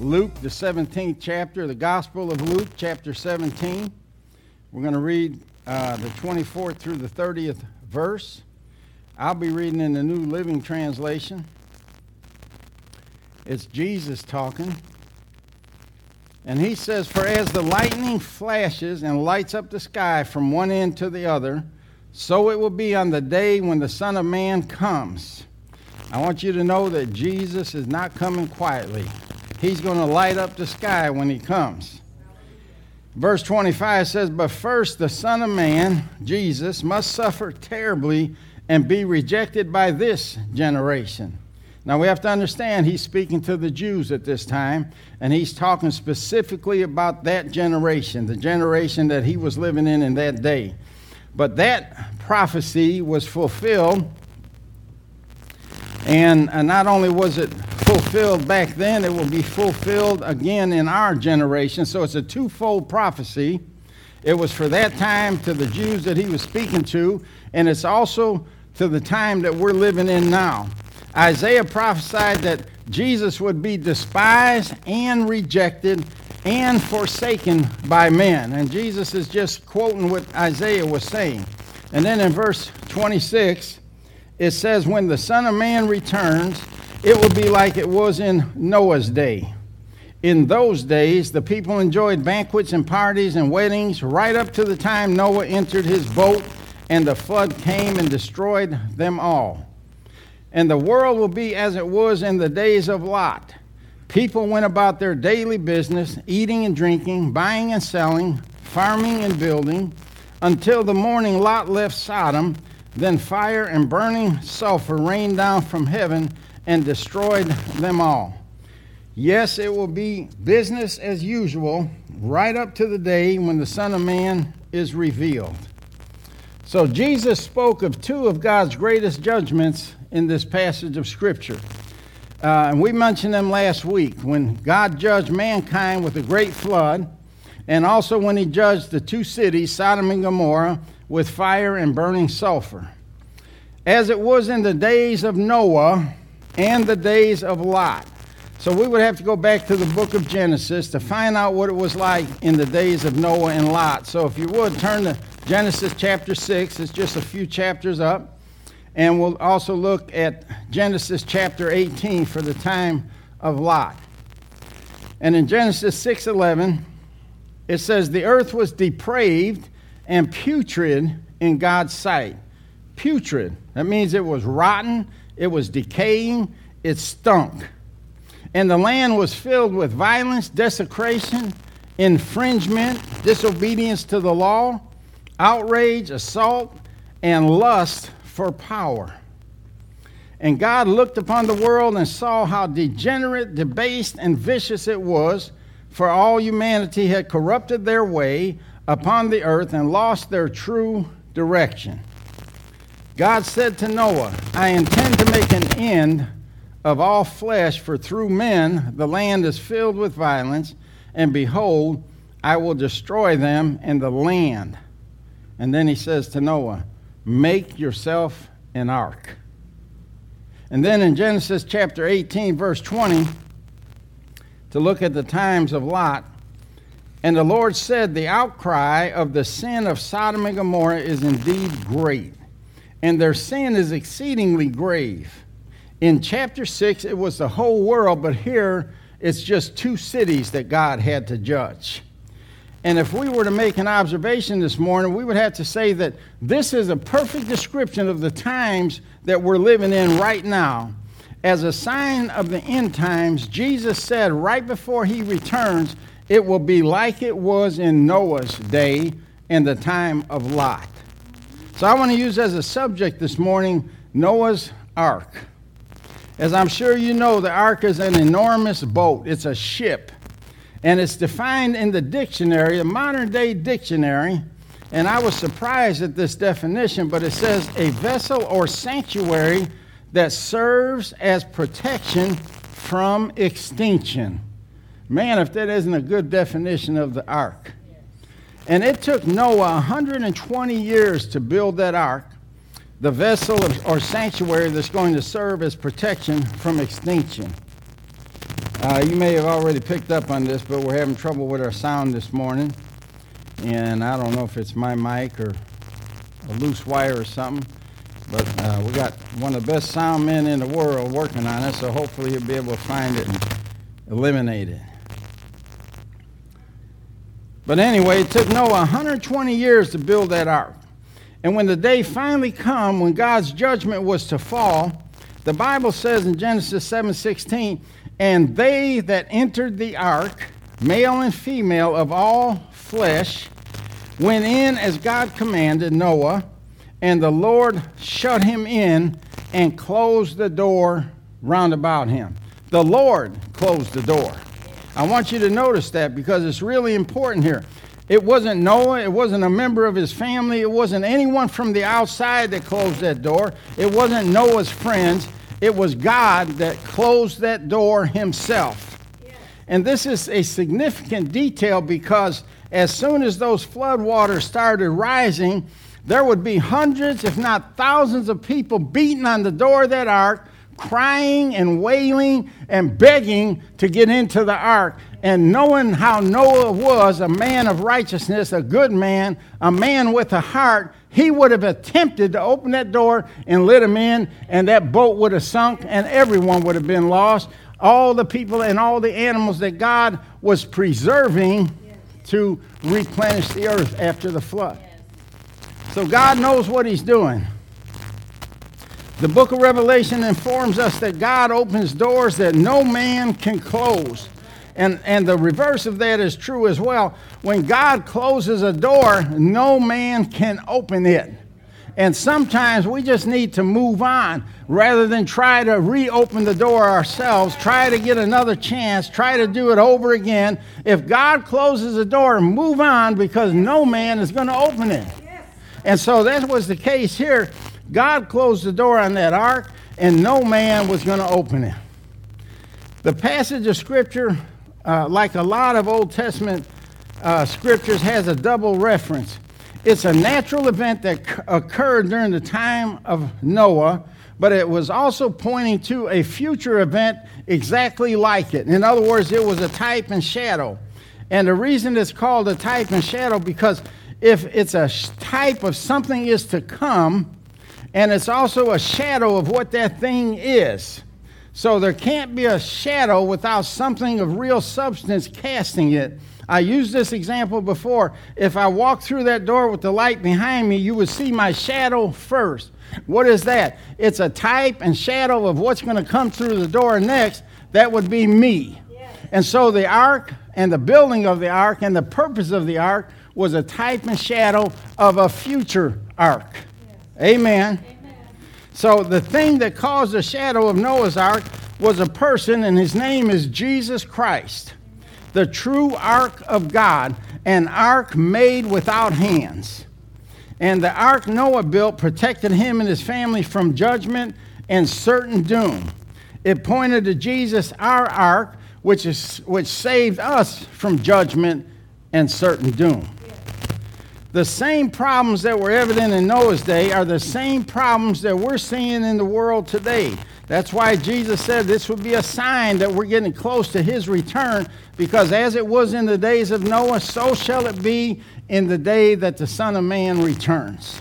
Luke, the 17th chapter, the Gospel of Luke, chapter 17. We're going to read uh, the 24th through the 30th verse. I'll be reading in the New Living Translation. It's Jesus talking. And he says, For as the lightning flashes and lights up the sky from one end to the other, so it will be on the day when the Son of Man comes. I want you to know that Jesus is not coming quietly. He's going to light up the sky when he comes. Verse 25 says, But first the Son of Man, Jesus, must suffer terribly and be rejected by this generation. Now we have to understand he's speaking to the Jews at this time, and he's talking specifically about that generation, the generation that he was living in in that day. But that prophecy was fulfilled and uh, not only was it fulfilled back then, it will be fulfilled again in our generation. So it's a twofold prophecy. It was for that time to the Jews that he was speaking to, and it's also to the time that we're living in now. Isaiah prophesied that Jesus would be despised and rejected and forsaken by men. And Jesus is just quoting what Isaiah was saying. And then in verse 26, it says, When the Son of Man returns, it will be like it was in Noah's day. In those days, the people enjoyed banquets and parties and weddings right up to the time Noah entered his boat and the flood came and destroyed them all. And the world will be as it was in the days of Lot. People went about their daily business, eating and drinking, buying and selling, farming and building, until the morning Lot left Sodom then fire and burning sulfur rained down from heaven and destroyed them all. Yes, it will be business as usual right up to the day when the Son of Man is revealed. So, Jesus spoke of two of God's greatest judgments in this passage of Scripture. Uh, and we mentioned them last week when God judged mankind with a great flood, and also when He judged the two cities, Sodom and Gomorrah, with fire and burning sulfur. As it was in the days of Noah and the days of Lot. So we would have to go back to the book of Genesis to find out what it was like in the days of Noah and Lot. So if you would turn to Genesis chapter 6, it's just a few chapters up. And we'll also look at Genesis chapter 18 for the time of Lot. And in Genesis 6:11, it says the earth was depraved and putrid in God's sight. Putrid. That means it was rotten, it was decaying, it stunk. And the land was filled with violence, desecration, infringement, disobedience to the law, outrage, assault, and lust for power. And God looked upon the world and saw how degenerate, debased, and vicious it was, for all humanity had corrupted their way upon the earth and lost their true direction. God said to Noah, I intend to make an end of all flesh, for through men the land is filled with violence, and behold, I will destroy them and the land. And then he says to Noah, Make yourself an ark. And then in Genesis chapter 18, verse 20, to look at the times of Lot, and the Lord said, The outcry of the sin of Sodom and Gomorrah is indeed great, and their sin is exceedingly grave. In chapter 6, it was the whole world, but here it's just two cities that God had to judge. And if we were to make an observation this morning, we would have to say that this is a perfect description of the times that we're living in right now. As a sign of the end times, Jesus said right before he returns, it will be like it was in Noah's day in the time of Lot. So I want to use as a subject this morning Noah's Ark. As I'm sure you know, the ark is an enormous boat, it's a ship. And it's defined in the dictionary, a modern day dictionary. And I was surprised at this definition, but it says a vessel or sanctuary that serves as protection from extinction. Man, if that isn't a good definition of the ark. And it took Noah 120 years to build that ark the vessel or sanctuary that's going to serve as protection from extinction. Uh, you may have already picked up on this, but we're having trouble with our sound this morning. And I don't know if it's my mic or a loose wire or something. But uh, we got one of the best sound men in the world working on it, so hopefully he'll be able to find it and eliminate it. But anyway, it took Noah 120 years to build that ark. And when the day finally come when God's judgment was to fall, the Bible says in Genesis 7:16, "And they that entered the ark, male and female of all flesh, went in as God commanded Noah, and the Lord shut him in and closed the door round about him." The Lord closed the door. I want you to notice that because it's really important here. It wasn't Noah. It wasn't a member of his family. It wasn't anyone from the outside that closed that door. It wasn't Noah's friends. It was God that closed that door himself. And this is a significant detail because as soon as those floodwaters started rising, there would be hundreds, if not thousands, of people beating on the door of that ark, crying and wailing and begging to get into the ark and knowing how Noah was a man of righteousness, a good man, a man with a heart, he would have attempted to open that door and let him in, and that boat would have sunk, and everyone would have been lost. All the people and all the animals that God was preserving to replenish the earth after the flood. So God knows what He's doing. The book of Revelation informs us that God opens doors that no man can close. And, and the reverse of that is true as well. When God closes a door, no man can open it. And sometimes we just need to move on rather than try to reopen the door ourselves, try to get another chance, try to do it over again. If God closes the door, move on because no man is going to open it. And so that was the case here. God closed the door on that ark, and no man was going to open it. The passage of Scripture uh, like a lot of Old Testament uh, scriptures, has a double reference. It's a natural event that c- occurred during the time of Noah, but it was also pointing to a future event exactly like it. In other words, it was a type and shadow. And the reason it's called a type and shadow because if it's a type of something is to come, and it's also a shadow of what that thing is. So there can't be a shadow without something of real substance casting it. I used this example before. If I walk through that door with the light behind me, you would see my shadow first. What is that? It's a type and shadow of what's going to come through the door next. That would be me. Yes. And so the ark and the building of the ark and the purpose of the ark was a type and shadow of a future ark. Amen. Amen. So the thing that caused the shadow of Noah's ark was a person, and his name is Jesus Christ, the true ark of God, an ark made without hands. And the ark Noah built protected him and his family from judgment and certain doom. It pointed to Jesus, our ark, which, is, which saved us from judgment and certain doom. The same problems that were evident in Noah's day are the same problems that we're seeing in the world today. That's why Jesus said this would be a sign that we're getting close to his return, because as it was in the days of Noah, so shall it be in the day that the Son of Man returns.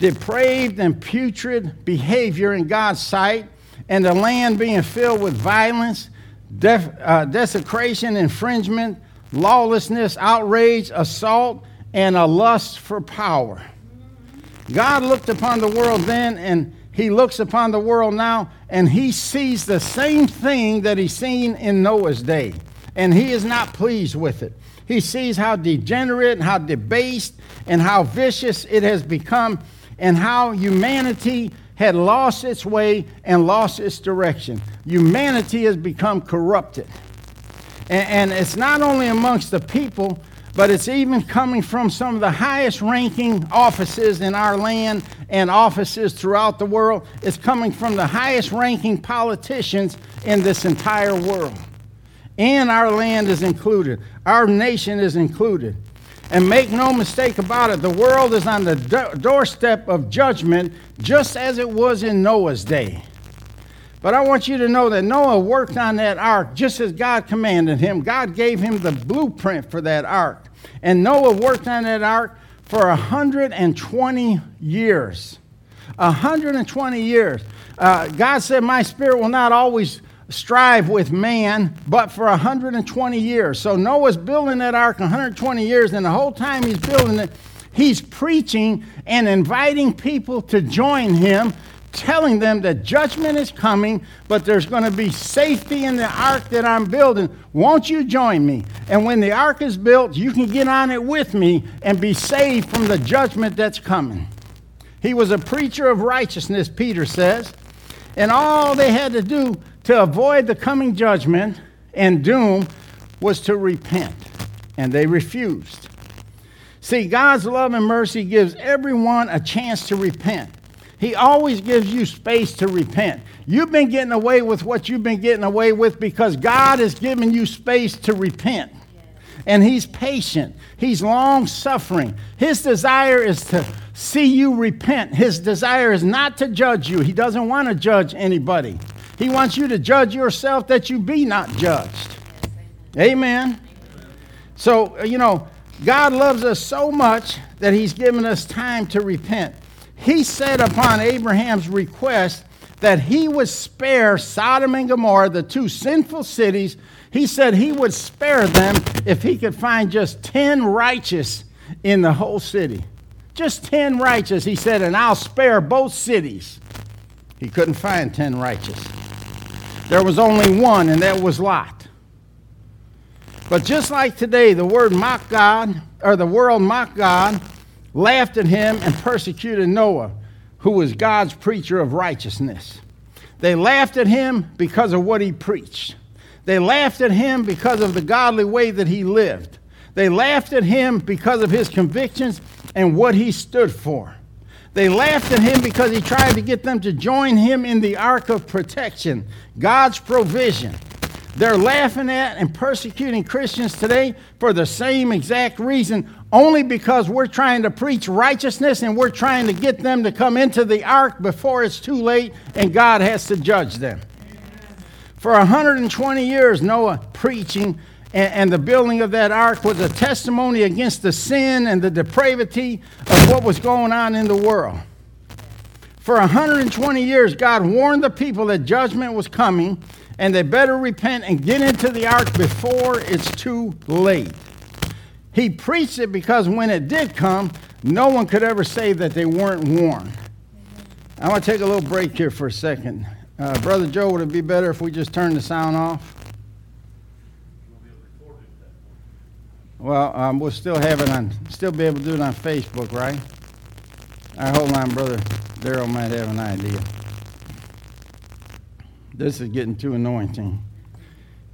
Depraved and putrid behavior in God's sight, and the land being filled with violence, def, uh, desecration, infringement, lawlessness, outrage, assault, and a lust for power. God looked upon the world then, and he looks upon the world now, and he sees the same thing that he seen in Noah's day. And he is not pleased with it. He sees how degenerate, and how debased, and how vicious it has become, and how humanity had lost its way and lost its direction. Humanity has become corrupted. And, and it's not only amongst the people, but it's even coming from some of the highest ranking offices in our land and offices throughout the world. It's coming from the highest ranking politicians in this entire world. And our land is included, our nation is included. And make no mistake about it, the world is on the do- doorstep of judgment just as it was in Noah's day. But I want you to know that Noah worked on that ark just as God commanded him. God gave him the blueprint for that ark. And Noah worked on that ark for 120 years. 120 years. Uh, God said, My spirit will not always strive with man, but for 120 years. So Noah's building that ark 120 years, and the whole time he's building it, he's preaching and inviting people to join him, telling them that judgment is coming, but there's going to be safety in the ark that I'm building. Won't you join me? And when the ark is built, you can get on it with me and be saved from the judgment that's coming. He was a preacher of righteousness, Peter says. And all they had to do to avoid the coming judgment and doom was to repent, and they refused. See, God's love and mercy gives everyone a chance to repent. He always gives you space to repent. You've been getting away with what you've been getting away with because God has given you space to repent. And He's patient, He's long suffering. His desire is to see you repent. His desire is not to judge you, He doesn't want to judge anybody. He wants you to judge yourself that you be not judged. Amen. So, you know, God loves us so much that He's given us time to repent. He said upon Abraham's request that He would spare Sodom and Gomorrah, the two sinful cities. He said He would spare them if He could find just 10 righteous in the whole city. Just 10 righteous, He said, and I'll spare both cities. He couldn't find 10 righteous. There was only one, and that was Lot. But just like today, the word mock God, or the world mock God, laughed at him, and persecuted Noah, who was God's preacher of righteousness. They laughed at him because of what he preached. They laughed at him because of the godly way that he lived. They laughed at him because of his convictions and what he stood for. They laughed at him because he tried to get them to join him in the ark of protection, God's provision. They're laughing at and persecuting Christians today for the same exact reason, only because we're trying to preach righteousness and we're trying to get them to come into the ark before it's too late and God has to judge them. For 120 years, Noah preaching and, the building of that ark was a testimony against the sin and the depravity of what was going on in the world. For 120 years, God warned the people that judgment was coming and they better repent and get into the ark before it's too late. He preached it because when it did come, no one could ever say that they weren't warned. I want to take a little break here for a second. Uh, Brother Joe, would it be better if we just turn the sound off? Well, um, we'll still have it on, still be able to do it on Facebook, right? All right, hold on, brother. Daryl might have an idea. This is getting too anointing.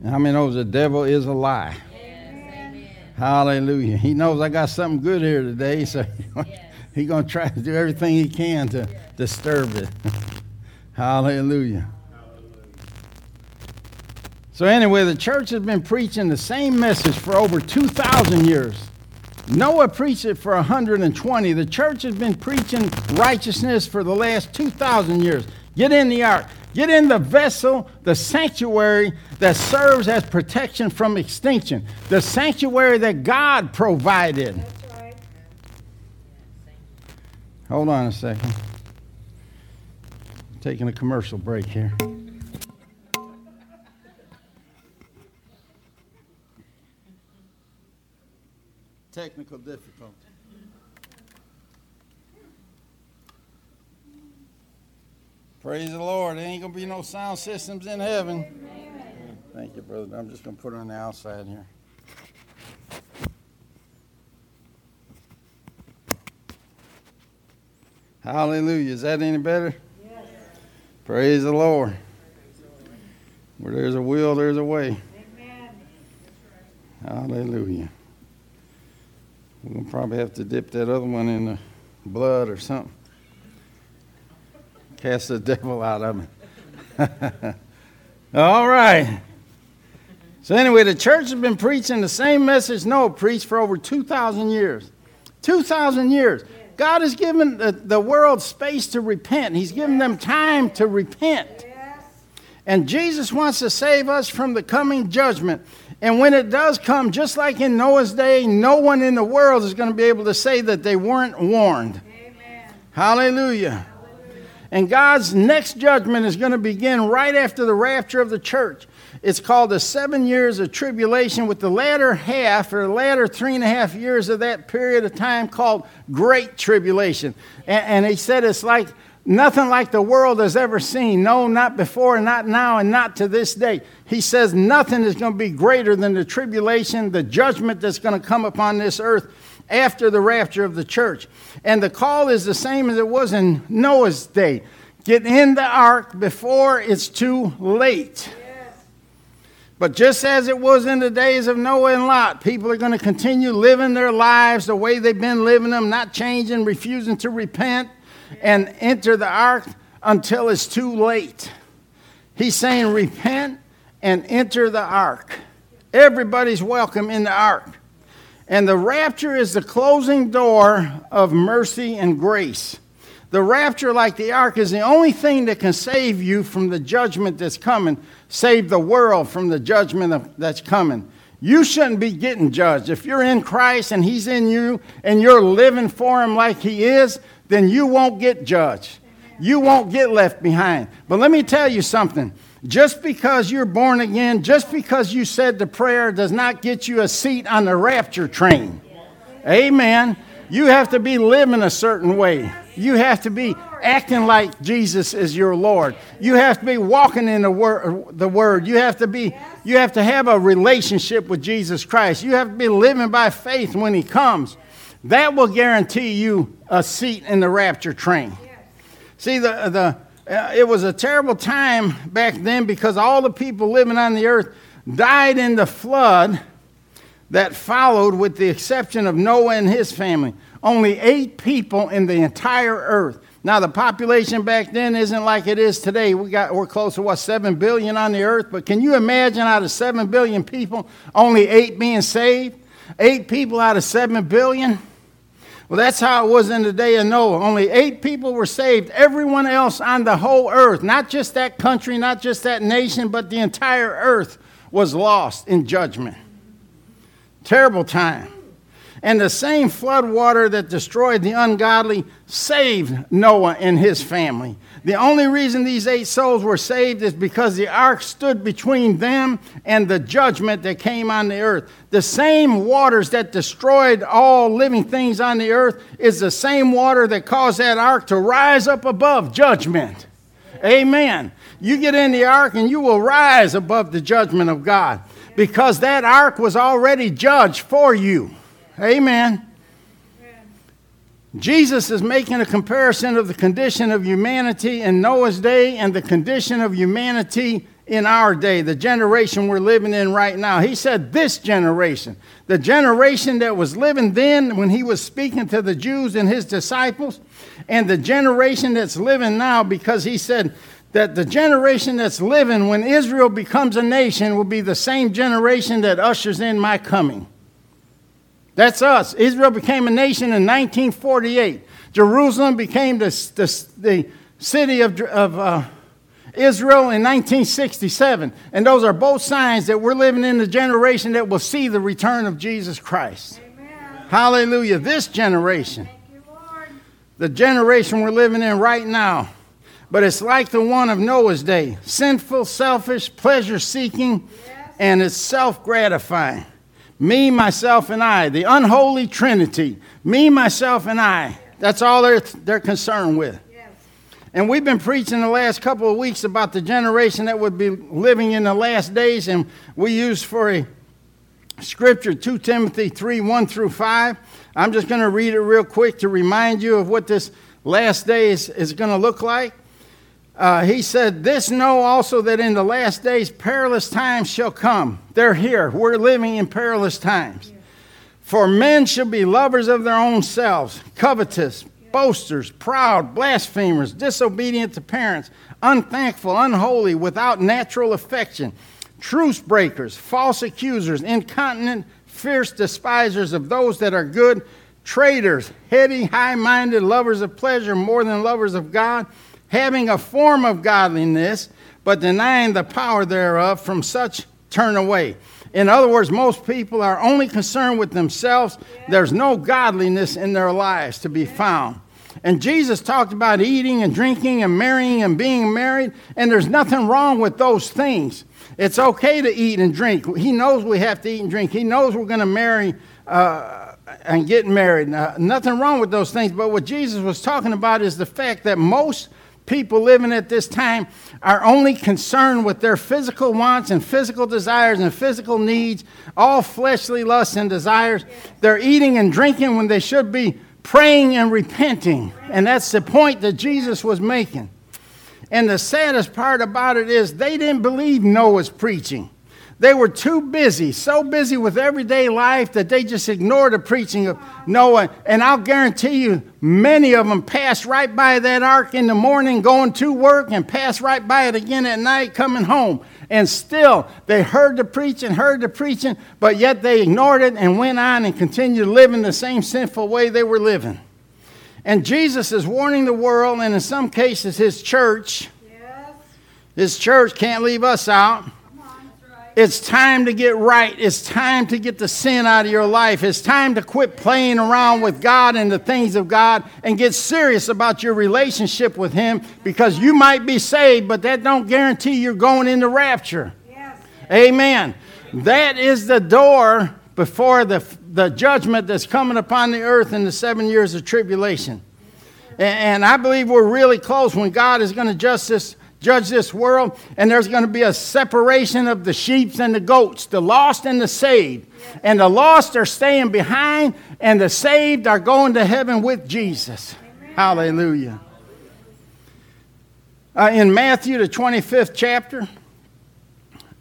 And how many knows the devil is a lie? Yes, Hallelujah. He knows I got something good here today, so yes. he's going to try to do everything he can to yes. disturb it. Hallelujah. So, anyway, the church has been preaching the same message for over 2,000 years. Noah preached it for 120. The church has been preaching righteousness for the last 2,000 years. Get in the ark, get in the vessel, the sanctuary that serves as protection from extinction, the sanctuary that God provided. Right. Hold on a second. taking a commercial break here. technical difficulty. Praise the Lord. There ain't going to be no sound systems in heaven. Amen. Thank you, brother. I'm just going to put it on the outside here. Hallelujah. Is that any better? Yes. Praise the Lord. Where there's a will, there's a way. Amen. Hallelujah. We're going to probably have to dip that other one in the blood or something. Cast the devil out of me. All right. So, anyway, the church has been preaching the same message Noah preached for over 2,000 years. 2,000 years. God has given the, the world space to repent, He's given them time to repent. Yes. And Jesus wants to save us from the coming judgment. And when it does come, just like in Noah's day, no one in the world is going to be able to say that they weren't warned. Amen. Hallelujah. And God's next judgment is going to begin right after the rapture of the church. It's called the seven years of tribulation, with the latter half or the latter three and a half years of that period of time called great tribulation. And, and he said it's like nothing like the world has ever seen. No, not before, not now, and not to this day. He says nothing is going to be greater than the tribulation, the judgment that's going to come upon this earth after the rapture of the church. And the call is the same as it was in Noah's day get in the ark before it's too late. Yes. But just as it was in the days of Noah and Lot, people are going to continue living their lives the way they've been living them, not changing, refusing to repent and enter the ark until it's too late. He's saying, repent and enter the ark. Everybody's welcome in the ark. And the rapture is the closing door of mercy and grace. The rapture, like the ark, is the only thing that can save you from the judgment that's coming, save the world from the judgment that's coming. You shouldn't be getting judged. If you're in Christ and He's in you and you're living for Him like He is, then you won't get judged. You won't get left behind. But let me tell you something. Just because you're born again, just because you said the prayer, does not get you a seat on the rapture train. Amen. You have to be living a certain way. You have to be acting like Jesus is your Lord. You have to be walking in the word, the word. You have to be you have to have a relationship with Jesus Christ. You have to be living by faith when he comes. That will guarantee you a seat in the rapture train. See the the uh, it was a terrible time back then because all the people living on the earth died in the flood that followed, with the exception of Noah and his family. Only eight people in the entire earth. Now, the population back then isn't like it is today. We got, we're close to what, 7 billion on the earth? But can you imagine out of 7 billion people, only eight being saved? Eight people out of 7 billion? Well, that's how it was in the day of Noah. Only eight people were saved. Everyone else on the whole earth, not just that country, not just that nation, but the entire earth was lost in judgment. Terrible time. And the same flood water that destroyed the ungodly saved Noah and his family. The only reason these eight souls were saved is because the ark stood between them and the judgment that came on the earth. The same waters that destroyed all living things on the earth is the same water that caused that ark to rise up above judgment. Amen. You get in the ark and you will rise above the judgment of God because that ark was already judged for you. Amen. Jesus is making a comparison of the condition of humanity in Noah's day and the condition of humanity in our day, the generation we're living in right now. He said, This generation, the generation that was living then when he was speaking to the Jews and his disciples, and the generation that's living now because he said, that the generation that's living when Israel becomes a nation will be the same generation that ushers in my coming. That's us. Israel became a nation in 1948. Jerusalem became the, the, the city of, of uh, Israel in 1967. And those are both signs that we're living in the generation that will see the return of Jesus Christ. Amen. Hallelujah. This generation, Thank you, Lord. the generation we're living in right now, but it's like the one of Noah's day sinful, selfish, pleasure seeking, Yes. and it's self gratifying. Me, myself, and I, the unholy trinity. Me, myself, and I. That's all they're, they're concerned with. And we've been preaching the last couple of weeks about the generation that would be living in the last days, and we used for a scripture 2 Timothy 3 1 through 5. I'm just going to read it real quick to remind you of what this last day is, is going to look like. Uh, he said, This know also that in the last days perilous times shall come. They're here. We're living in perilous times. For men shall be lovers of their own selves, covetous, boasters, proud, blasphemers, disobedient to parents, unthankful, unholy, without natural affection, truce breakers, false accusers, incontinent, fierce despisers of those that are good, traitors, heady, high minded, lovers of pleasure more than lovers of God, having a form of godliness, but denying the power thereof, from such turn away. In other words, most people are only concerned with themselves. There's no godliness in their lives to be found. And Jesus talked about eating and drinking and marrying and being married, and there's nothing wrong with those things. It's okay to eat and drink. He knows we have to eat and drink. He knows we're going to marry uh, and get married. Uh, nothing wrong with those things. But what Jesus was talking about is the fact that most people living at this time are only concerned with their physical wants and physical desires and physical needs, all fleshly lusts and desires. They're eating and drinking when they should be praying and repenting. And that's the point that Jesus was making. And the saddest part about it is they didn't believe Noah's preaching. They were too busy, so busy with everyday life that they just ignored the preaching of Noah. And I'll guarantee you, many of them passed right by that ark in the morning going to work and passed right by it again at night coming home. And still, they heard the preaching, heard the preaching, but yet they ignored it and went on and continued living the same sinful way they were living. And Jesus is warning the world, and in some cases, his church. Yes. His church can't leave us out. It's time to get right. It's time to get the sin out of your life. It's time to quit playing around with God and the things of God and get serious about your relationship with Him because you might be saved, but that don't guarantee you're going into rapture. Yes. Amen. That is the door before the, the judgment that's coming upon the earth in the seven years of tribulation. And, and I believe we're really close when God is going to this judge this world, and there's going to be a separation of the sheep and the goats, the lost and the saved. And the lost are staying behind, and the saved are going to heaven with Jesus. Hallelujah. Uh, in Matthew, the 25th chapter,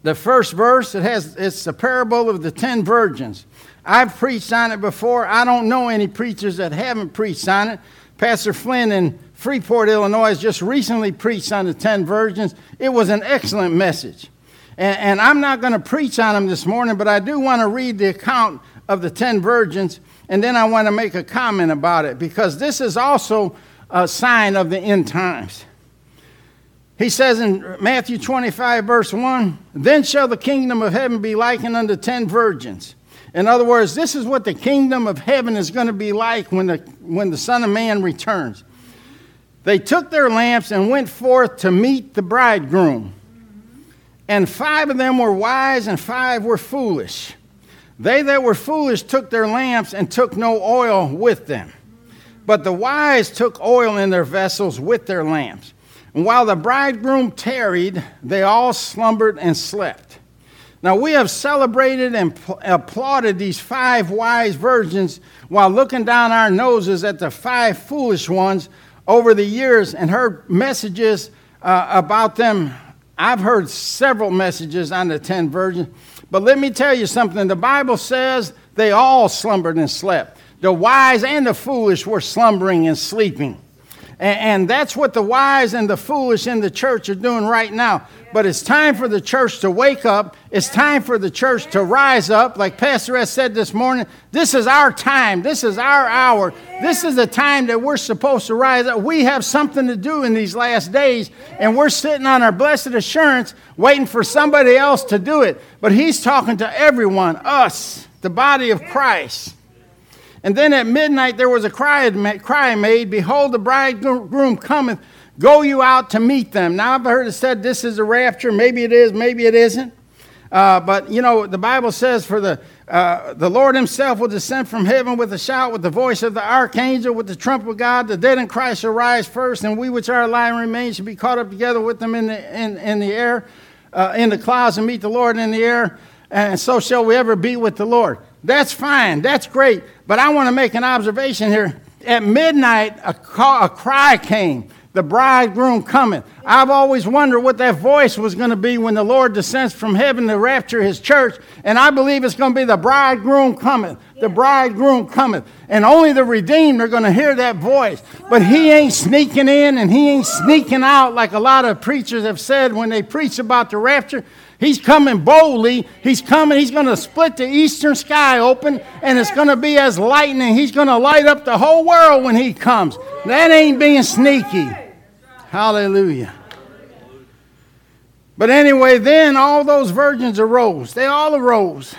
the first verse, it has, it's the parable of the ten virgins. I've preached on it before. I don't know any preachers that haven't preached on it. Pastor Flynn in Freeport, Illinois, just recently preached on the 10 virgins. It was an excellent message. And, and I'm not going to preach on them this morning, but I do want to read the account of the 10 virgins, and then I want to make a comment about it because this is also a sign of the end times. He says in Matthew 25, verse 1 Then shall the kingdom of heaven be likened unto ten virgins. In other words, this is what the kingdom of heaven is going to be like when the, when the Son of Man returns. They took their lamps and went forth to meet the bridegroom. And five of them were wise, and five were foolish. They that were foolish took their lamps and took no oil with them. But the wise took oil in their vessels with their lamps. And while the bridegroom tarried, they all slumbered and slept. Now, we have celebrated and pl- applauded these five wise virgins while looking down our noses at the five foolish ones over the years and heard messages uh, about them. I've heard several messages on the ten virgins, but let me tell you something. The Bible says they all slumbered and slept. The wise and the foolish were slumbering and sleeping. And, that's what the wise and the foolish in the church are doing right now. But it's time for the church to wake up. It's time for the church to rise up. Like Pastor S said this morning, this is our time. This is our hour. This is the time that we're supposed to rise up. We have something to do in these last days, and we're sitting on our blessed assurance waiting for somebody else to do it. But He's talking to everyone, us, the body of Christ. And then at midnight there was a cry, cry made, Behold, the bridegroom cometh, go you out to meet them. Now I've heard it said this is a rapture. Maybe it is, maybe it isn't. Uh, but you know, the Bible says, For the, uh, the Lord himself will descend from heaven with a shout, with the voice of the archangel, with the trump of God. The dead in Christ shall rise first, and we which are alive and remain shall be caught up together with them in the, in, in the air, uh, in the clouds, and meet the Lord in the air. And so shall we ever be with the Lord. That's fine. That's great. But I want to make an observation here. At midnight, a, call, a cry came. The bridegroom coming. I've always wondered what that voice was going to be when the Lord descends from heaven to rapture his church. And I believe it's going to be the bridegroom coming, The bridegroom coming. And only the redeemed are going to hear that voice. But he ain't sneaking in and he ain't sneaking out like a lot of preachers have said when they preach about the rapture. He's coming boldly. He's coming. He's going to split the eastern sky open, and it's going to be as lightning. He's going to light up the whole world when he comes. That ain't being sneaky. Hallelujah. But anyway, then all those virgins arose. They all arose.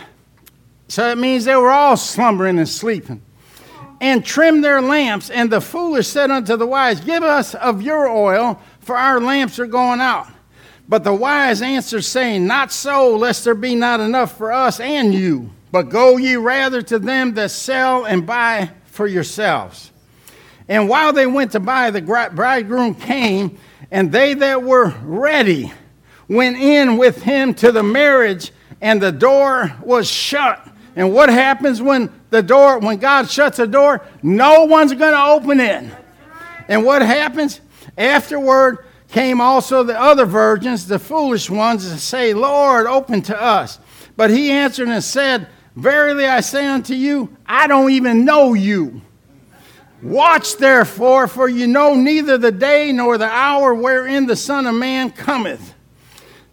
So it means they were all slumbering and sleeping. And trimmed their lamps. And the foolish said unto the wise, Give us of your oil, for our lamps are going out. But the wise answered, saying, Not so, lest there be not enough for us and you. But go ye rather to them that sell and buy for yourselves. And while they went to buy, the bridegroom came, and they that were ready went in with him to the marriage, and the door was shut. And what happens when the door, when God shuts a door? No one's going to open it. And what happens? Afterward, came also the other virgins, the foolish ones, to say, Lord, open to us. But he answered and said, Verily I say unto you, I don't even know you. Watch therefore, for you know neither the day nor the hour wherein the Son of Man cometh.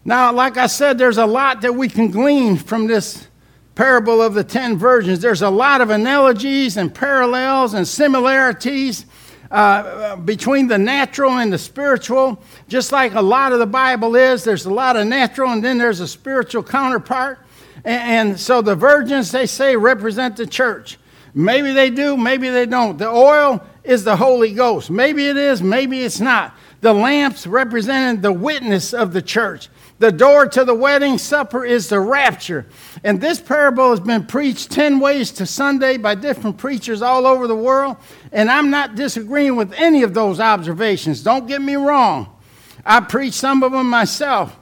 Now, like I said, there's a lot that we can glean from this parable of the ten virgins. There's a lot of analogies and parallels and similarities uh, between the natural and the spiritual, just like a lot of the Bible is. There's a lot of natural, and then there's a spiritual counterpart. And, and so the virgins, they say, represent the church. Maybe they do, maybe they don't. The oil is the Holy Ghost. Maybe it is, maybe it's not. The lamps represented the witness of the church. The door to the wedding supper is the rapture. And this parable has been preached 10 ways to Sunday by different preachers all over the world. And I'm not disagreeing with any of those observations. Don't get me wrong. I preached some of them myself.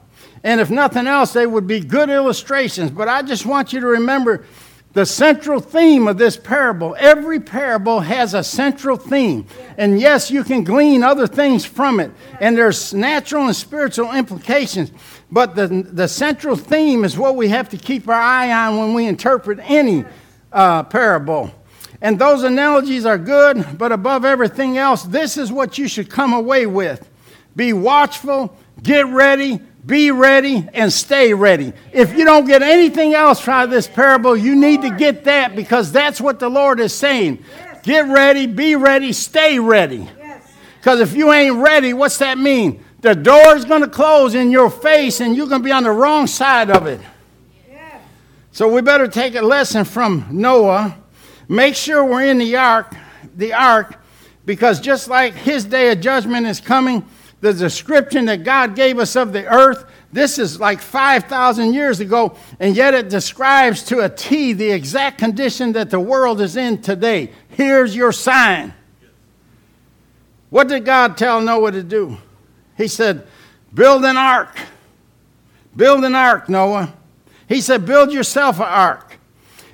And if nothing else, they would be good illustrations. But I just want you to remember the central theme of this parable. Every parable has a central theme. And yes, you can glean other things from it. And there's natural and spiritual implications. But the, the central theme is what we have to keep our eye on when we interpret any uh, parable. And those analogies are good, but above everything else, this is what you should come away with be watchful, get ready, be ready, and stay ready. If you don't get anything else from this parable, you need to get that because that's what the Lord is saying. Get ready, be ready, stay ready. Because if you ain't ready, what's that mean? The door is going to close in your face and you're going to be on the wrong side of it. So we better take a lesson from Noah. Make sure we're in the ark, the ark, because just like his day of judgment is coming, the description that God gave us of the earth, this is like 5,000 years ago, and yet it describes to a T the exact condition that the world is in today. Here's your sign. What did God tell Noah to do? He said, Build an ark. Build an ark, Noah. He said, Build yourself an ark.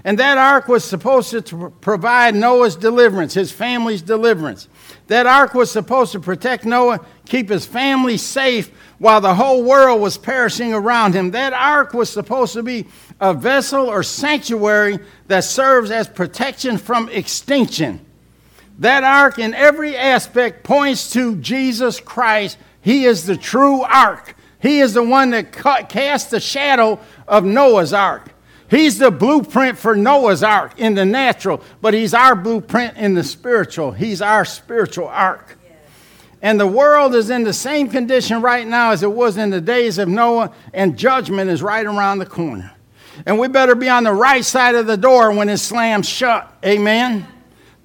And that ark was supposed to provide Noah's deliverance, his family's deliverance. That ark was supposed to protect Noah, keep his family safe while the whole world was perishing around him. That ark was supposed to be a vessel or sanctuary that serves as protection from extinction. That ark, in every aspect, points to Jesus Christ. He is the true ark. He is the one that cast the shadow of Noah's ark. He's the blueprint for Noah's ark in the natural, but he's our blueprint in the spiritual. He's our spiritual ark. And the world is in the same condition right now as it was in the days of Noah, and judgment is right around the corner. And we better be on the right side of the door when it slams shut. Amen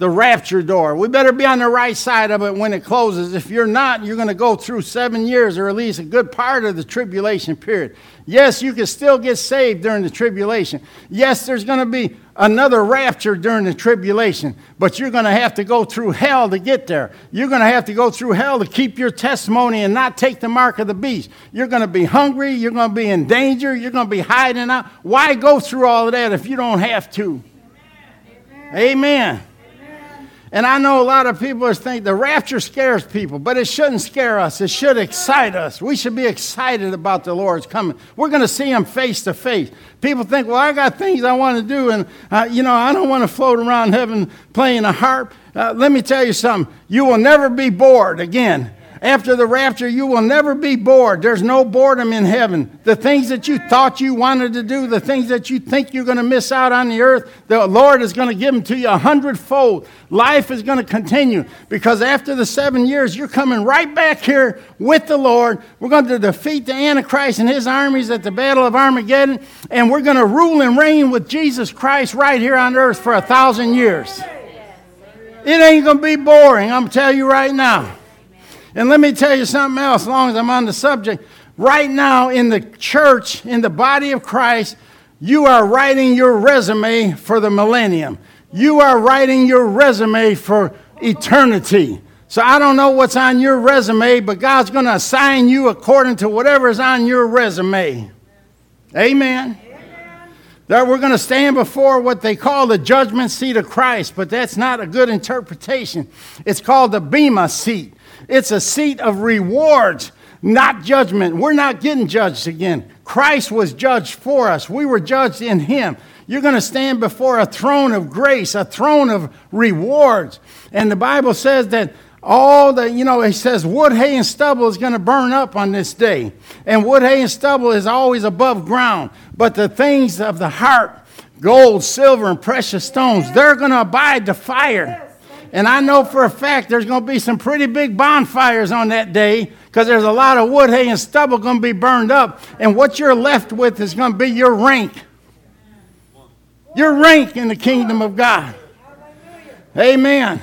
the rapture door. We better be on the right side of it when it closes. If you're not, you're going to go through seven years or at least a good part of the tribulation period. Yes, you can still get saved during the tribulation. Yes, there's going to be another rapture during the tribulation, but you're going to have to go through hell to get there. You're going to have to go through hell to keep your testimony and not take the mark of the beast. You're going to be hungry. You're going to be in danger. You're going to be hiding out. Why go through all of that if you don't have to? Amen. Amen. And I know a lot of people think the rapture scares people, but it shouldn't scare us. It should excite us. We should be excited about the Lord's coming. We're going to see Him face to face. People think, well, I got things I want to do, and, uh, you know, I don't want to float around heaven playing a harp. Uh, let me tell you something. You will never be bored again after the rapture, you will never be bored. There's no boredom in heaven. The things that you thought you wanted to do, the things that you think you're going to miss out on the earth, the Lord is going to give them to you a hundredfold. Life is going to continue because after the seven years, you're coming right back here with the Lord. We're going to defeat the Antichrist and his armies at the Battle of Armageddon, and we're going to rule and reign with Jesus Christ right here on earth for a thousand years. It ain't going to be boring, I'm telling you right now. And let me tell you something else, as long as I'm on the subject. Right now, in the church, in the body of Christ, you are writing your resume for the millennium. You are writing your resume for eternity. So I don't know what's on your resume, but God's going to assign you according to whatever is on your resume. Amen. That we're going to stand before what they call the judgment seat of Christ, but that's not a good interpretation. It's called the Bema seat. It's a seat of rewards, not judgment. We're not getting judged again. Christ was judged for us, we were judged in Him. You're going to stand before a throne of grace, a throne of rewards. And the Bible says that all the, you know, he says wood, hay, and stubble is going to burn up on this day. And wood, hay, and stubble is always above ground. But the things of the heart, gold, silver, and precious stones, they're going to abide the fire. And I know for a fact there's going to be some pretty big bonfires on that day because there's a lot of wood, hay, and stubble going to be burned up. And what you're left with is going to be your rank. Your rank in the kingdom of God. Amen.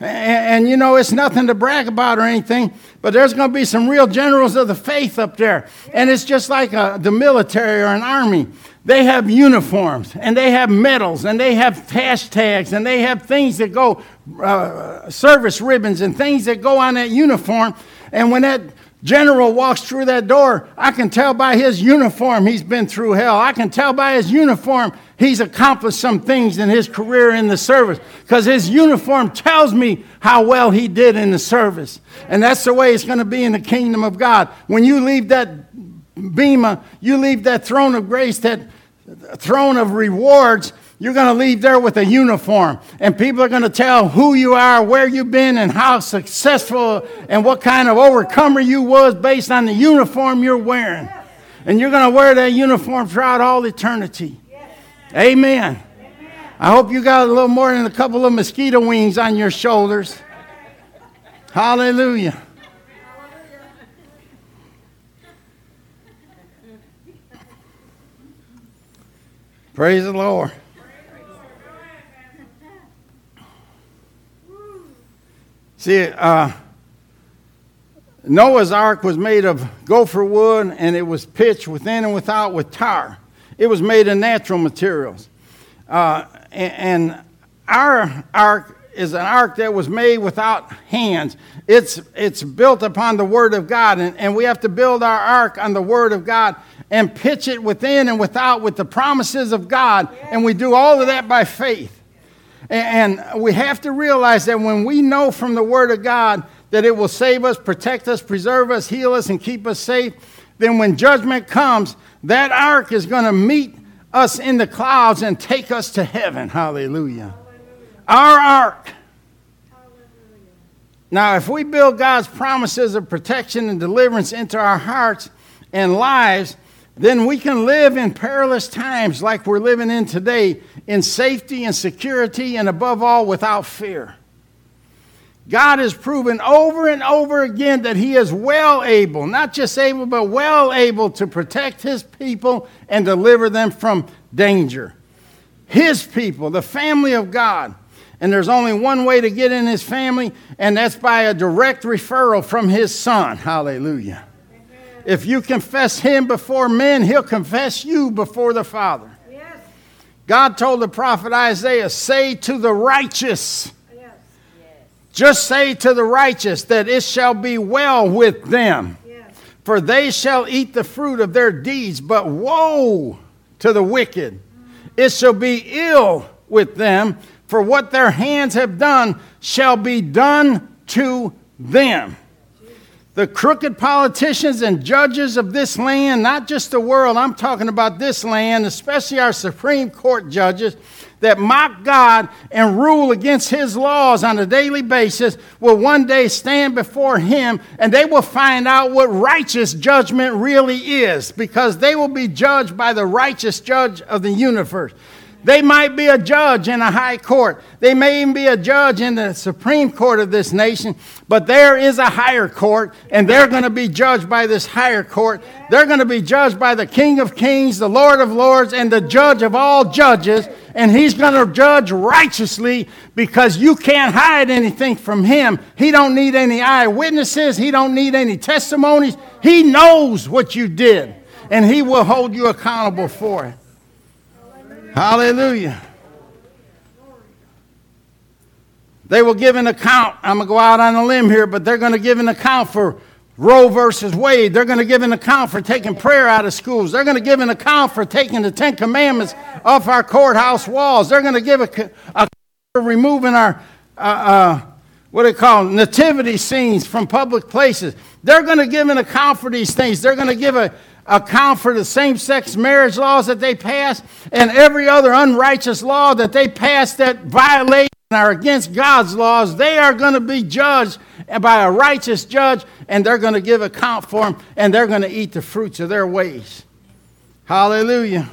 And, and, you know, it's nothing to brag about or anything, but there's going to be some real generals of the faith up there. And it's just like a, uh, the military or an army. They have uniforms and they have medals and they have hashtags and they have things that go, uh, service ribbons and things that go on that uniform. And when that general walks through that door, I can tell by his uniform he's been through hell. I can tell by his uniform he's accomplished some things in his career in the service because his uniform tells me how well he did in the service. And that's the way it's going to be in the kingdom of God. When you leave that bema, you leave that throne of grace, that throne of rewards, you're going to leave there with a uniform. And people are going to tell who you are, where you've been, and how successful and what kind of overcomer you was based on the uniform you're wearing. And you're going to wear that uniform throughout all eternity. Amen. I hope you got a little more than a couple of mosquito wings on your shoulders. Hallelujah. Praise the Lord. See, uh, Noah's ark was made of gopher wood and it was pitched within and without with tar. It was made of natural materials. Uh, and, our ark is an ark that was made without hands. It's, it's built upon the Word of God, and, and we have to build our ark on the Word of God and pitch it within and without with the promises of God. And we do all of that by faith. And, we have to realize that when we know from the Word of God that it will save us, protect us, preserve us, heal us, and keep us safe, then when judgment comes, that ark is going to meet us in the clouds and take us to heaven. Hallelujah. Our ark. Now, if we build God's promises of protection and deliverance into our hearts and lives, then we can live in perilous times like we're living in today in safety and security and above all without fear. God has proven over and over again that He is well able, not just able, but well able to protect His people and deliver them from danger. His people, the family of God. And there's only one way to get in His family, and that's by a direct referral from His Son. Hallelujah. If you confess him before men, he'll confess you before the Father. Yes. God told the prophet Isaiah, Say to the righteous, yes. just say to the righteous that it shall be well with them, yes. for they shall eat the fruit of their deeds. But woe to the wicked! It shall be ill with them, for what their hands have done shall be done to them. The crooked politicians and judges of this land, not just the world, I'm talking about this land, especially our Supreme Court judges that mock God and rule against His laws on a daily basis, will one day stand before Him and they will find out what righteous judgment really is because they will be judged by the righteous judge of the universe. They might be a judge in a high court. They may even be a judge in the Supreme Court of this nation, but there is a higher court, and they're going to be judged by this higher court. They're going to be judged by the King of Kings, the Lord of Lords, and the judge of all judges, and he's going to judge righteously because you can't hide anything from him. He don't need any eyewitnesses, he don't need any testimonies. He knows what you did, and he will hold you accountable for it. Hallelujah. They will give an account. I'm going to go out on a limb here, but they're going to give an account for Roe versus Wade. They're going to give an account for taking prayer out of schools. They're going to give an account for taking the Ten Commandments off our courthouse walls. They're going to give a, for removing our, uh, uh, what do they call nativity scenes from public places. They're going to give an account for these things. They're going to give a, account for the same sex marriage laws that they pass and every other unrighteous law that they pass that violate and are against God's laws, they are going to be judged by a righteous judge and they're going to give account for them and they're going to eat the fruits of their ways. Hallelujah.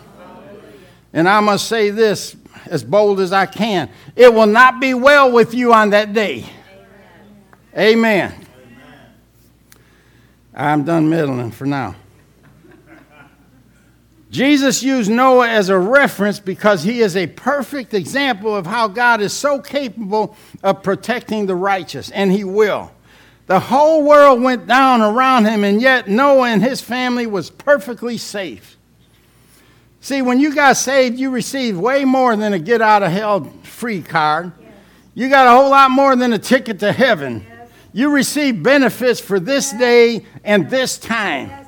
And I must say this as bold as I can it will not be well with you on that day. Amen. Amen. I'm done meddling for now. Jesus used Noah as a reference because he is a perfect example of how God is so capable of protecting the righteous, and he will. The whole world went down around him, and yet Noah and his family was perfectly safe. See, when you got saved, you received way more than a get out of hell free card. You got a whole lot more than a ticket to heaven. You received benefits for this day and this time.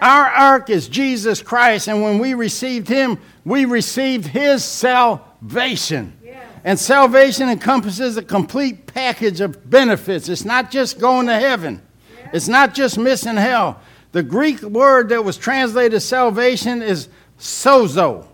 Our ark is Jesus Christ, and when we received him, we received his salvation. And salvation encompasses a complete package of benefits. It's not just going to heaven, it's not just missing hell. The Greek word that was translated salvation is sozo.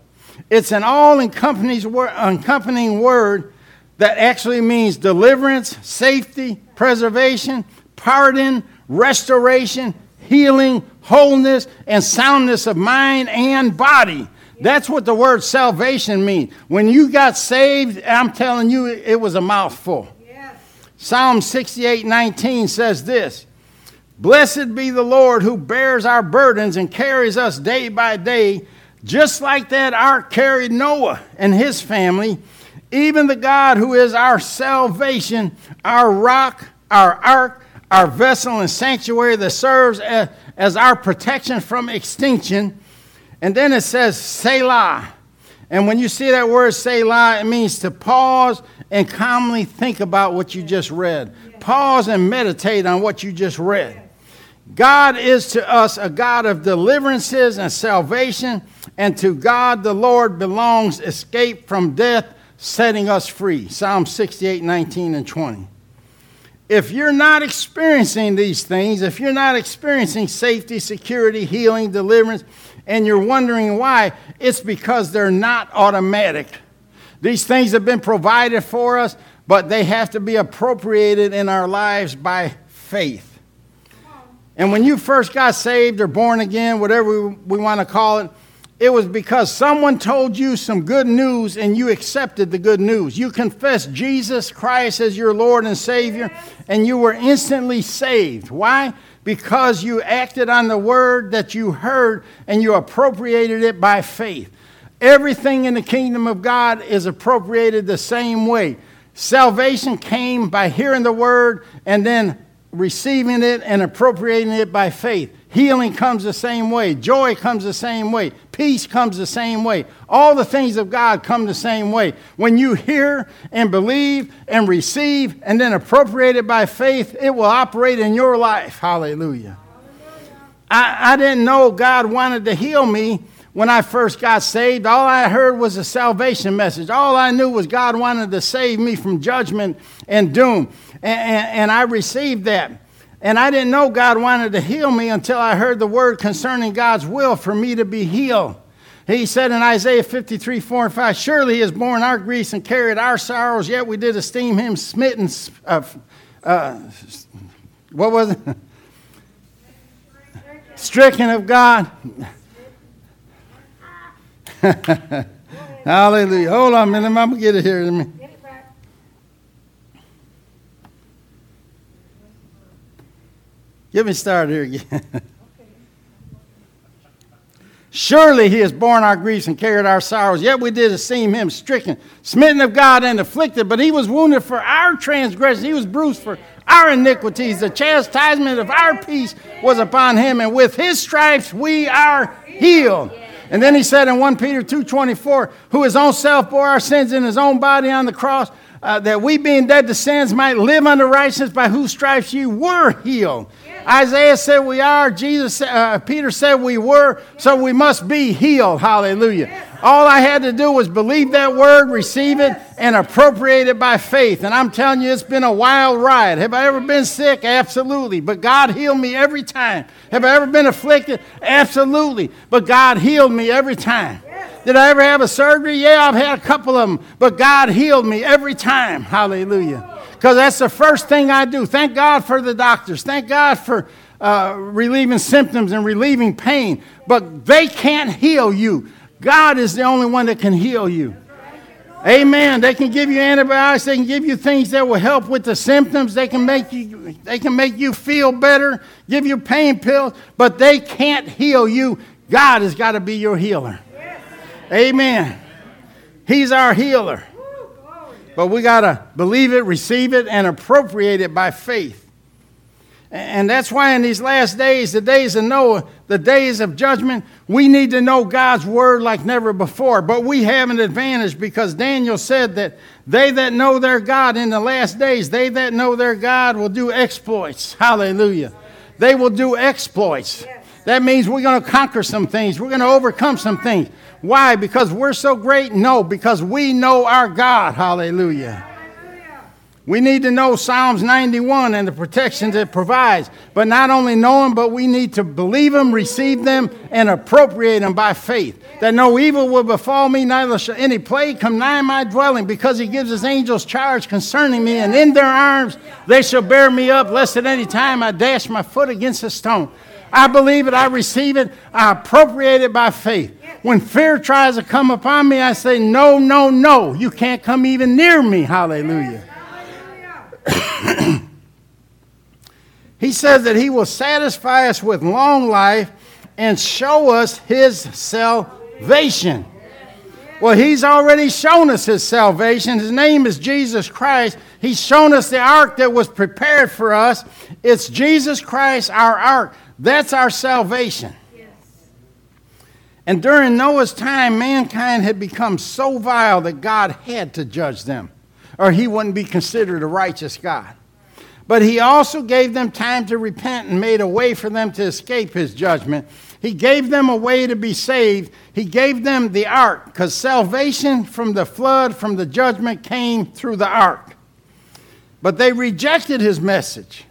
It's an all encompassing word that actually means deliverance, safety, preservation, pardon, restoration, healing, wholeness, and soundness of mind and body. That's what the word salvation means. When you got saved, I'm telling you, it was a mouthful. Psalm 68 19 says this Blessed be the Lord who bears our burdens and carries us day by day, just like that ark carried Noah and his family. Even the God who is our salvation, our rock, our ark, our vessel and sanctuary that serves as, our protection from extinction. And then it says Selah. And when you see that word Selah, it means to pause and calmly think about what you just read. Pause and meditate on what you just read. God is to us a God of deliverances and salvation, and to God the Lord belongs escape from death, setting us free. Psalm 68, 19, and 20 if you're not experiencing these things, if you're not experiencing safety, security, healing, deliverance, and you're wondering why, it's because they're not automatic. These things have been provided for us, but they have to be appropriated in our lives by faith. And when you first got saved or born again, whatever we, we want to call it, it was because someone told you some good news and you accepted the good news. You confessed Jesus Christ as your Lord and Savior, and you were instantly saved. Why? Because you acted on the word that you heard and you appropriated it by faith. Everything in the kingdom of God is appropriated the same way. Salvation came by hearing the word and then receiving it and appropriating it by faith. Healing comes the same way. Joy comes the same way. Peace comes the same way. All the things of God come the same way. When you hear and believe and receive and then appropriate it by faith, it will operate in your life. Hallelujah. I, I didn't know God wanted to heal me when I first got saved, all I heard was a salvation message. All I knew was God wanted to save me from judgment and doom. And, and, and, I received that. And I didn't know God wanted to heal me until I heard the word concerning God's will for me to be healed. He said in Isaiah 53, 4 and 5, Surely he has borne our griefs and carried our sorrows, yet we did esteem him smitten. Uh, uh, what was it? Stricken of God Hallelujah. Hold on a minute. I'm going to get it here. Me. Get me started here again. Surely he has borne our griefs and carried our sorrows. Yet we did esteem him stricken, smitten of God, and afflicted. But he was wounded for our transgressions, he was bruised for our iniquities. The chastisement of our peace was upon him, and with his stripes we are healed. And then he said in 1 Peter 2.24, who his own self bore our sins in his own body on the cross, uh, that we being dead to sins might live unto righteousness, by whose stripes you were healed. Isaiah said we are. Jesus, uh, Peter said we were. So we must be healed. Hallelujah. All I had to do was believe that word, receive it, and appropriate it by faith. And I'm telling you, it's been a wild ride. Have I ever been sick? Absolutely. But God healed me every time. Have I ever been afflicted? Absolutely. But God healed me every time. Did I ever have a surgery? Yeah, I've had a couple of them. But God healed me every time. Hallelujah because that's the first thing I do. Thank God for the doctors. Thank God for uh, relieving symptoms and relieving pain. But they can't heal you. God is the only one that can heal you. Amen. They can give you antibiotics. They can give you things that will help with the symptoms. They can make you, they can make you feel better, give you pain pills, but they can't heal you. God has got to be your healer. Amen. He's our healer. But we got to believe it, receive it, and appropriate it by faith. And that's why in these last days, the days of Noah, the days of judgment, we need to know God's word like never before. But we have an advantage because Daniel said that they that know their God in the last days, they that know their God will do exploits. Hallelujah. They will do exploits. That means we're going to conquer some things, we're going to overcome some things. Why? Because we're so great? No, because we know our God. Hallelujah. We need to know Psalms 91 and the protections it provides. But not only know them, but we need to believe them, receive them, and appropriate them by faith. That no evil will befall me, neither shall any plague come nigh my dwelling, because he gives his angels charge concerning me, and in their arms they shall bear me up, lest at any time I dash my foot against a stone. I believe it, I receive it, I appropriate it by faith. When fear tries to come upon me, I say, No, no, no, you can't come even near me. Hallelujah. he says that he will satisfy us with long life and show us his salvation. Well, he's already shown us his salvation. His name is Jesus Christ. He's shown us the ark that was prepared for us. It's Jesus Christ, our ark. That's our salvation. And during Noah's time, mankind had become so vile that God had to judge them, or he wouldn't be considered a righteous God. But he also gave them time to repent and made a way for them to escape his judgment. He gave them a way to be saved. He gave them the ark, because salvation from the flood, from the judgment, came through the ark. But they rejected his message.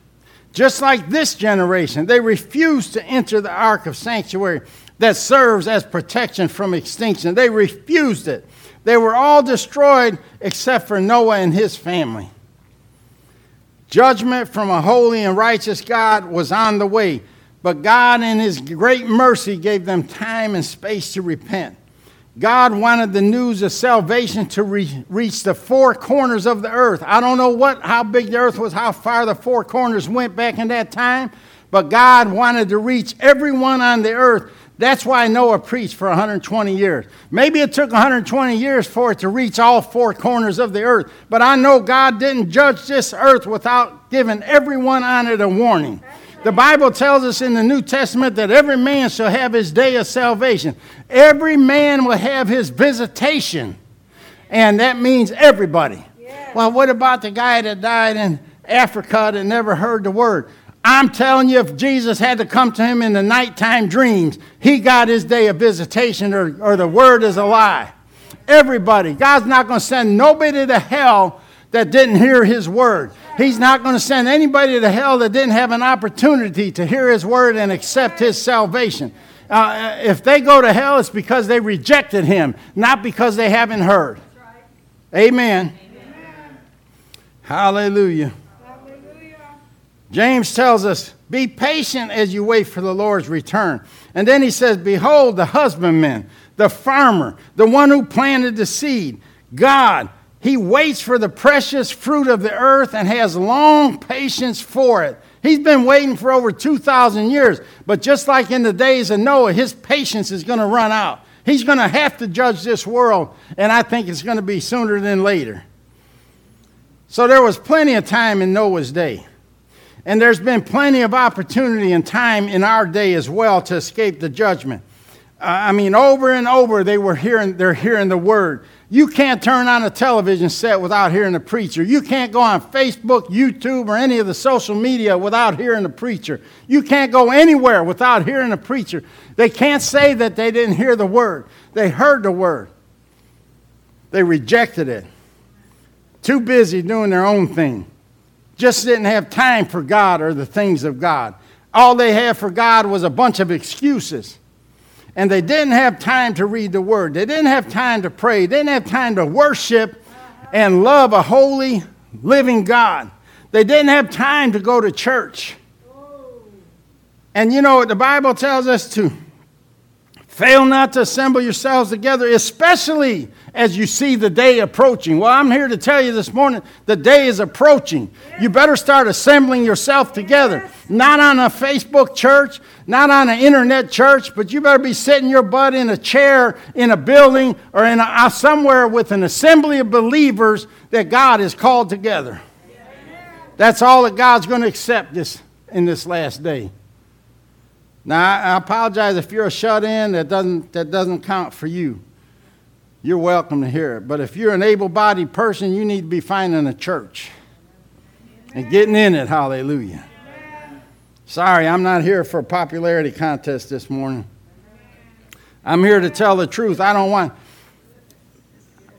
Just like this generation, they refused to enter the ark of sanctuary that serves as protection from extinction. They refused it. They were all destroyed except for Noah and his family. Judgment from a holy and righteous God was on the way, but God, in His great mercy, gave them time and space to repent. God wanted the news of salvation to re- reach the four corners of the earth. I don't know what, how big the earth was, how far the four corners went back in that time, but God wanted to reach everyone on the earth that's why Noah preached for 120 years. Maybe it took 120 years for it to reach all four corners of the earth, but I know God didn't judge this earth without giving everyone on it a warning. The Bible tells us in the New Testament that every man shall have his day of salvation. Every man will have his visitation, and that means everybody. Well, what about the guy that died in Africa that never heard the word? I'm telling you, if Jesus had to come to him in the nighttime dreams, he got his day of visitation, or, or the word is a lie. Everybody. God's not going to send nobody to hell that didn't hear his word. He's not going to send anybody to hell that didn't have an opportunity to hear his word and accept his salvation. Uh, if they go to hell, it's because they rejected him, not because they haven't heard. Amen. Amen. Hallelujah. James tells us, Be patient as you wait for the Lord's return. And then he says, Behold, the husbandman, the farmer, the one who planted the seed, God, he waits for the precious fruit of the earth and has long patience for it. He's been waiting for over 2,000 years, but just like in the days of Noah, his patience is going to run out. He's going to have to judge this world, and I think it's going to be sooner than later. So there was plenty of time in Noah's day. And there's been plenty of opportunity and time in our day as well to escape the judgment. Uh, I mean, over and over they were hearing, they're hearing the word. You can't turn on a television set without hearing the preacher. You can't go on Facebook, YouTube, or any of the social media without hearing the preacher. You can't go anywhere without hearing the preacher. They can't say that they didn't hear the word. They heard the word. They rejected it. Too busy doing their own thing just didn't have time for God or the things of God. All they had for God was a bunch of excuses. And they didn't have time to read the Word. They didn't have time to pray. They didn't have time to worship and love a holy, living God. They didn't have time to go to church. And you know, what the Bible tells us to Fail not to assemble yourselves together, especially as you see the day approaching. Well, I'm here to tell you this morning the day is approaching. You better start assembling yourself together. Not on a Facebook church, not on an internet church, but you better be sitting your butt in a chair in a building or in a, uh, somewhere with an assembly of believers that God has called together. That's all that God's going to accept this in this last day. Now, I apologize if you're a shut in, that doesn't, that doesn't count for you. You're welcome to hear it. But if you're an able bodied person, you need to be finding a church and getting in it. Hallelujah. Sorry, I'm not here for a popularity contest this morning. I'm here to tell the truth. I don't want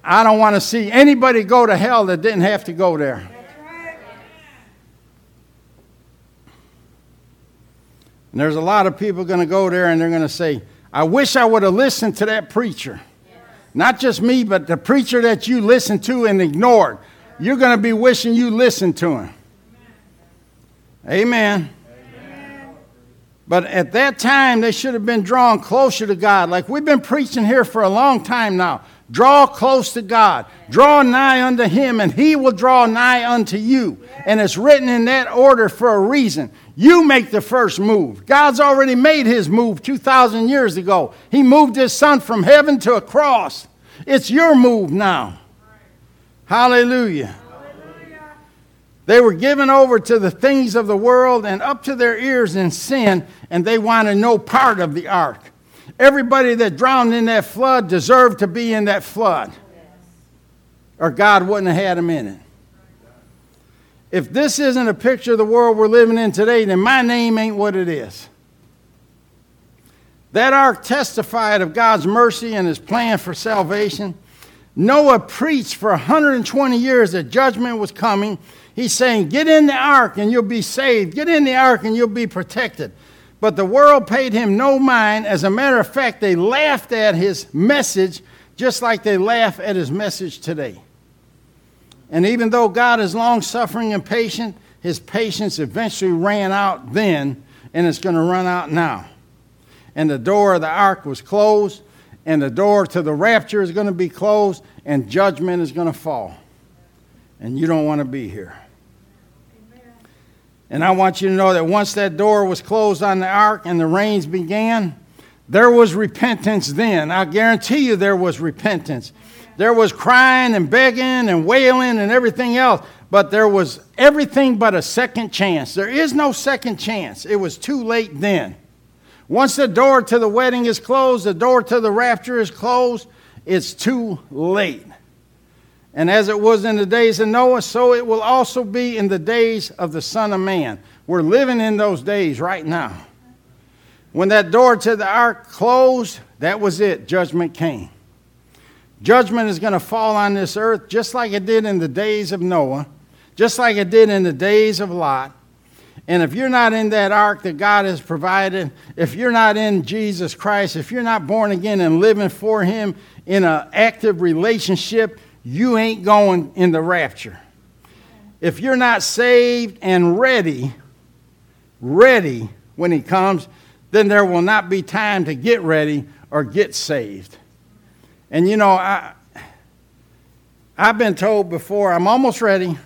I don't want to see anybody go to hell that didn't have to go there. And there's a lot of people going to go there and they're going to say, I wish I would have listened to that preacher. Not just me, but the preacher that you listened to and ignored. You're going to be wishing you listened to him. Amen. Amen. But at that time, they should have been drawn closer to God. Like we've been preaching here for a long time now. Draw close to God. Draw nigh unto Him, and He will draw nigh unto you. And it's written in that order for a reason. You make the first move. God's already made His move 2,000 years ago. He moved His Son from heaven to a cross. It's your move now. Hallelujah. They were given over to the things of the world and up to their ears in sin, and they wanted no part of the ark. Everybody that drowned in that flood deserved to be in that flood, or God wouldn't have had them in it. If this isn't a picture of the world we're living in today, then my name ain't what it is. That ark testified of God's mercy and his plan for salvation. Noah preached for 120 years that judgment was coming. He's saying, Get in the ark and you'll be saved. Get in the ark and you'll be protected. But the world paid him no mind. As a matter of fact, they laughed at his message just like they laugh at his message today. And even though God is long suffering and patient, his patience eventually ran out then, and it's going to run out now. And the door of the ark was closed, and the door to the rapture is going to be closed, and judgment is going to fall. And you don't want to be here. And I want you to know that once that door was closed on the ark and the rains began, there was repentance then. I guarantee you there was repentance. There was crying and begging and wailing and everything else, but there was everything but a second chance. There is no second chance. It was too late then. Once the door to the wedding is closed, the door to the rapture is closed, it's too late. And as it was in the days of Noah, so it will also be in the days of the Son of Man. We're living in those days right now. When that door to the ark closed, that was it. Judgment came. Judgment is going to fall on this earth just like it did in the days of Noah, just like it did in the days of Lot. And if you're not in that ark that God has provided, if you're not in Jesus Christ, if you're not born again and living for Him in an active relationship, you ain't going in the rapture. If you're not saved and ready, ready when He comes, then there will not be time to get ready or get saved. And you know, I, I've been told before, I'm almost ready.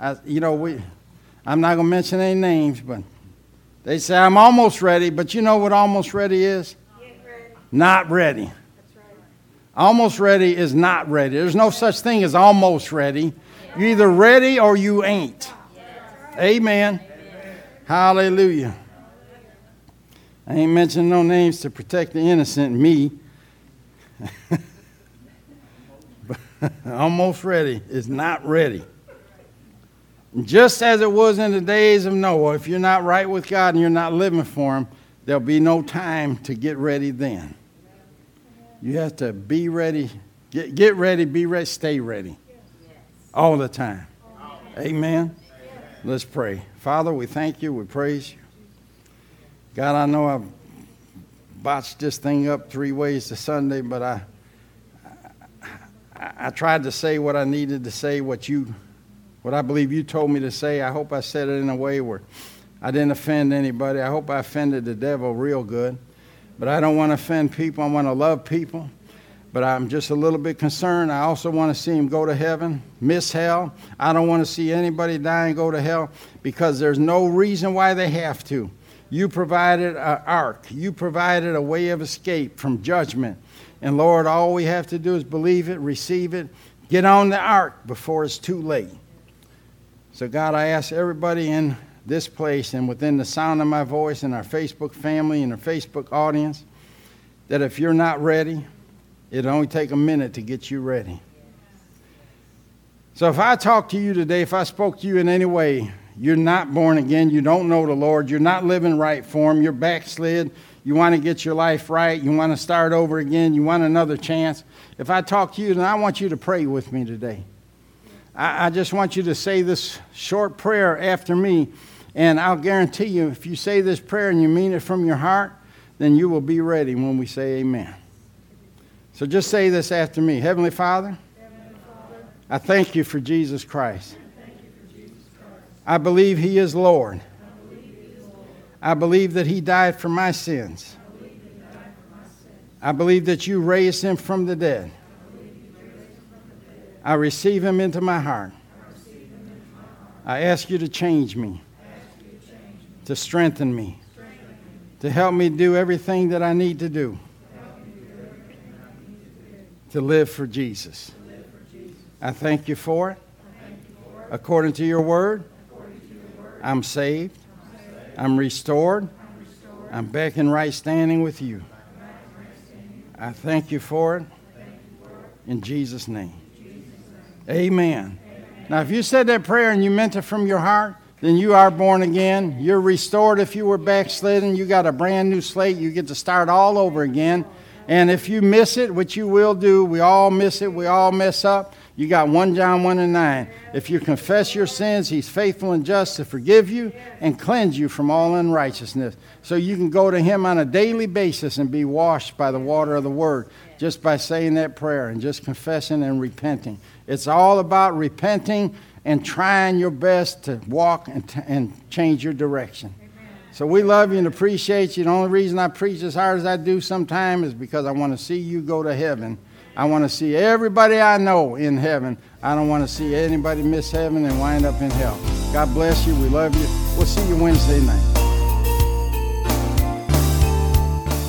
I, you know, we, I'm not going to mention any names, but they say, I'm almost ready. But you know what almost ready is? Ready. Not ready. Almost ready is not ready. There's no such thing as almost ready. You're either ready or you ain't. Amen. Hallelujah. I ain't mentioning no names to protect the innocent, me. Almost ready is not ready. Just as it was in the days of Noah, if you're not right with God and you're not living for Him, there'll be no time to get ready then. You have to be ready, get, get ready, be ready, stay ready all the time. Amen. Let's pray. Father, we thank you, we praise you. God, I know I've botched this thing up three ways to Sunday, but I, I, I tried to say what I needed to say, what you what I believe you told me to say. I hope I said it in a way where I didn't offend anybody. I hope I offended the devil real good. But I don't want to offend people. I want to love people. But I'm just a little bit concerned. I also want to see him go to heaven, miss hell. I don't want to see anybody die and go to hell because there's no reason why they have to. You provided an ark. You provided a way of escape from judgment. And Lord, all we have to do is believe it, receive it, get on the ark before it's too late. So, God, I ask everybody in this place and within the sound of my voice and our Facebook family and our Facebook audience that if you're not ready, it'll only take a minute to get you ready. So, if I talk to you today, if I spoke to you in any way, you're not born again, you don't know the Lord, you're not living right for Him, you're backslid, you want to get your life right, you want to start over again, you want another chance. If I talk to you, then I want you to pray with me today. I, I just want you to say this short prayer after me. And I'll guarantee you, if you say this prayer and you mean it from your heart, then you will be ready when we say amen. So just say this after me Heavenly Father, I thank you for Jesus Christ. I believe He is Lord. I believe that He died for my sins. I believe that you raised Him from the dead. I receive him into my heart. I ask you to change me, to strengthen me, to help me do everything that I need to do to live for Jesus. I thank you for it. According to your word, I'm saved. I'm restored. I'm back in right standing with you. I thank you for it. In Jesus' name. Amen. Now, if you said that prayer and you meant it from your heart, then you are born again. You're restored if you were backslidden. You got a brand new slate. You get to start all over again. And if you miss it, which you will do, we all miss it, we all mess up. You got 1 John 1 and 9. If you confess your sins, he's faithful and just to forgive you and cleanse you from all unrighteousness. So you can go to him on a daily basis and be washed by the water of the word just by saying that prayer and just confessing and repenting. It's all about repenting and trying your best to walk and, t- and change your direction. So we love you and appreciate you. The only reason I preach as hard as I do sometimes is because I want to see you go to heaven. I want to see everybody I know in heaven. I don't want to see anybody miss heaven and wind up in hell. God bless you. We love you. We'll see you Wednesday night.